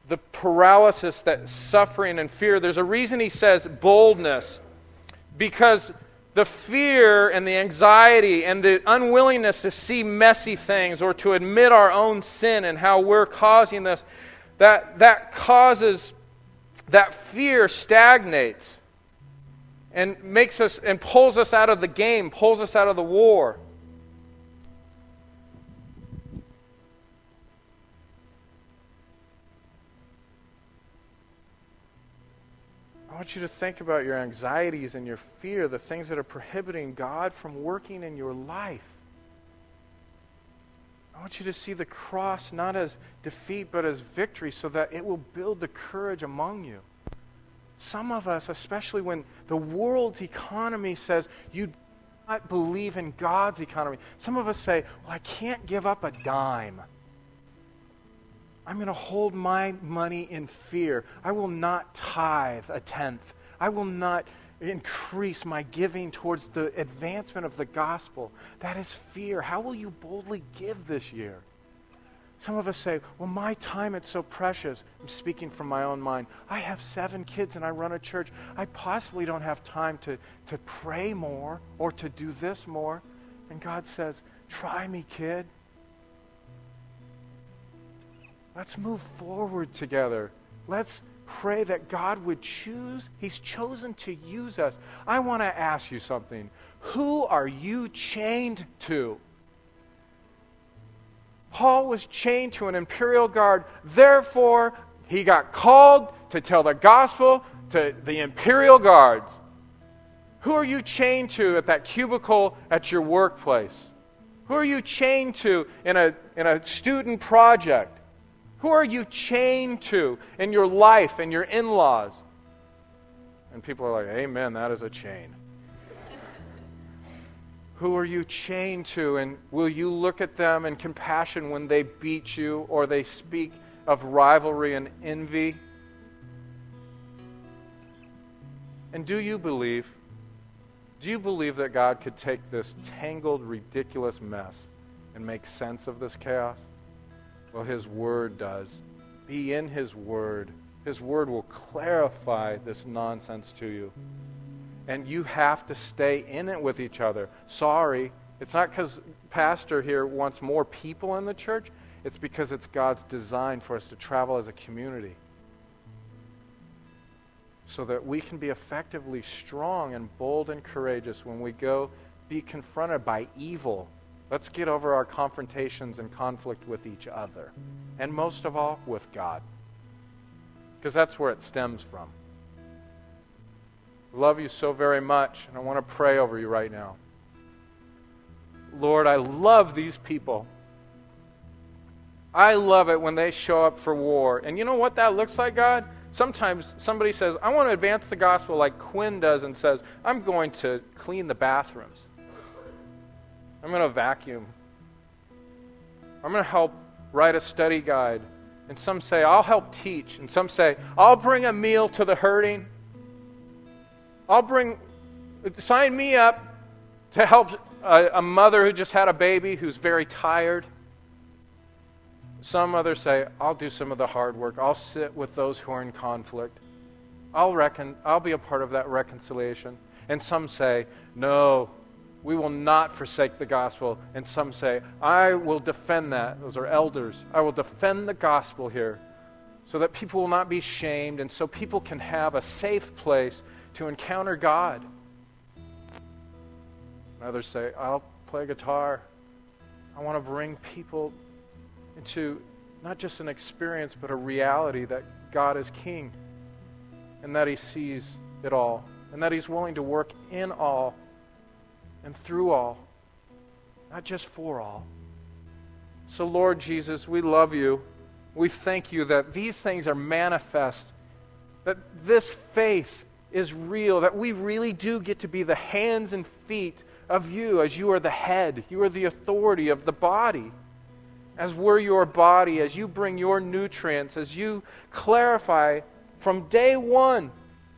the paralysis that suffering and fear, there's a reason he says boldness. Because the fear and the anxiety and the unwillingness to see messy things or to admit our own sin and how we're causing this, that, that causes, that fear stagnates and makes us and pulls us out of the game, pulls us out of the war. I want you to think about your anxieties and your fear, the things that are prohibiting God from working in your life. I want you to see the cross not as defeat, but as victory, so that it will build the courage among you. Some of us, especially when the world's economy says you do not believe in God's economy, some of us say, Well, I can't give up a dime. I'm going to hold my money in fear. I will not tithe a tenth. I will not increase my giving towards the advancement of the gospel. That is fear. How will you boldly give this year? Some of us say, Well, my time, it's so precious. I'm speaking from my own mind. I have seven kids and I run a church. I possibly don't have time to, to pray more or to do this more. And God says, Try me, kid. Let's move forward together. Let's pray that God would choose. He's chosen to use us. I want to ask you something. Who are you chained to? Paul was chained to an imperial guard. Therefore, he got called to tell the gospel to the imperial guards. Who are you chained to at that cubicle at your workplace? Who are you chained to in a, in a student project? Who are you chained to in your life and your in laws? And people are like, Amen, that is a chain. Who are you chained to? And will you look at them in compassion when they beat you or they speak of rivalry and envy? And do you believe? Do you believe that God could take this tangled, ridiculous mess and make sense of this chaos? Well, His Word does. Be in His Word. His Word will clarify this nonsense to you. And you have to stay in it with each other. Sorry, it's not because Pastor here wants more people in the church, it's because it's God's design for us to travel as a community so that we can be effectively strong and bold and courageous when we go be confronted by evil Let's get over our confrontations and conflict with each other. And most of all, with God. Because that's where it stems from. I love you so very much, and I want to pray over you right now. Lord, I love these people. I love it when they show up for war. And you know what that looks like, God? Sometimes somebody says, I want to advance the gospel like Quinn does and says, I'm going to clean the bathrooms. I'm going to vacuum. I'm going to help write a study guide. And some say, I'll help teach. And some say, I'll bring a meal to the hurting. I'll bring, sign me up to help a, a mother who just had a baby who's very tired. Some others say, I'll do some of the hard work. I'll sit with those who are in conflict. I'll, reckon, I'll be a part of that reconciliation. And some say, No, we will not forsake the gospel. And some say, I will defend that. Those are elders. I will defend the gospel here so that people will not be shamed and so people can have a safe place to encounter God. And others say, I'll play guitar. I want to bring people into not just an experience, but a reality that God is King and that He sees it all and that He's willing to work in all and through all, not just for all. So, Lord Jesus, we love you. We thank you that these things are manifest, that this faith is real, that we really do get to be the hands and feet of you as you are the head, you are the authority of the body. As we're your body, as you bring your nutrients, as you clarify from day one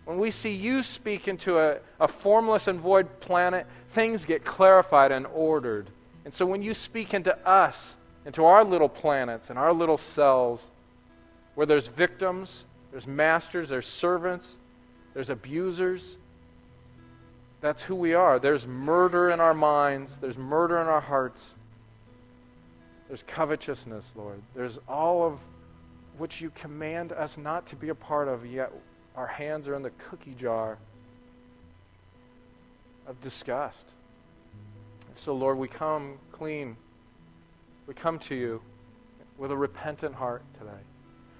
when we see you speak into a, a formless and void planet, things get clarified and ordered. And so when you speak into us, into our little planets and our little cells where there's victims, there's masters, there's servants, there's abusers. That's who we are. There's murder in our minds, there's murder in our hearts, there's covetousness, Lord. There's all of which you command us not to be a part of, yet our hands are in the cookie jar of disgust. So, Lord, we come clean. We come to you with a repentant heart today.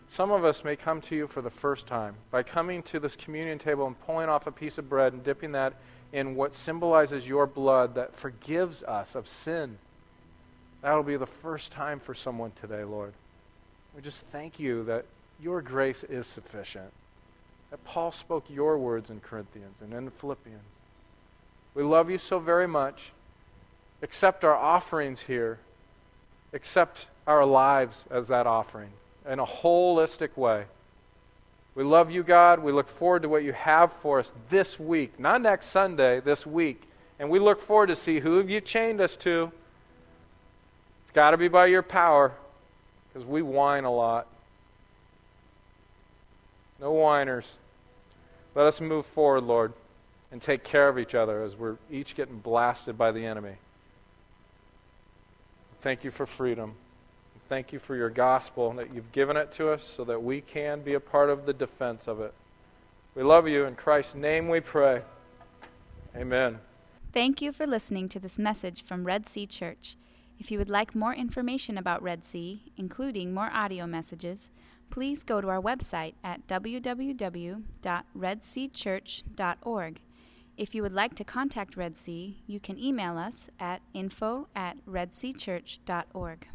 Some of us may come to you for the first time by coming to this communion table and pulling off a piece of bread and dipping that in what symbolizes your blood that forgives us of sin. That'll be the first time for someone today, Lord. We just thank you that your grace is sufficient. That Paul spoke your words in Corinthians and in Philippians. We love you so very much. Accept our offerings here. Accept our lives as that offering in a holistic way. We love you, God. We look forward to what you have for us this week, not next Sunday, this week. And we look forward to see who have you chained us to. It's got to be by your power because we whine a lot. No whiners. Let us move forward, Lord, and take care of each other as we're each getting blasted by the enemy. Thank you for freedom. Thank you for your gospel and that you've given it to us so that we can be a part of the defense of it. We love you. In Christ's name we pray. Amen. Thank you for listening to this message from Red Sea Church. If you would like more information about Red Sea, including more audio messages, please go to our website at www.redseachurch.org. If you would like to contact Red Sea, you can email us at info at redseachurch.org.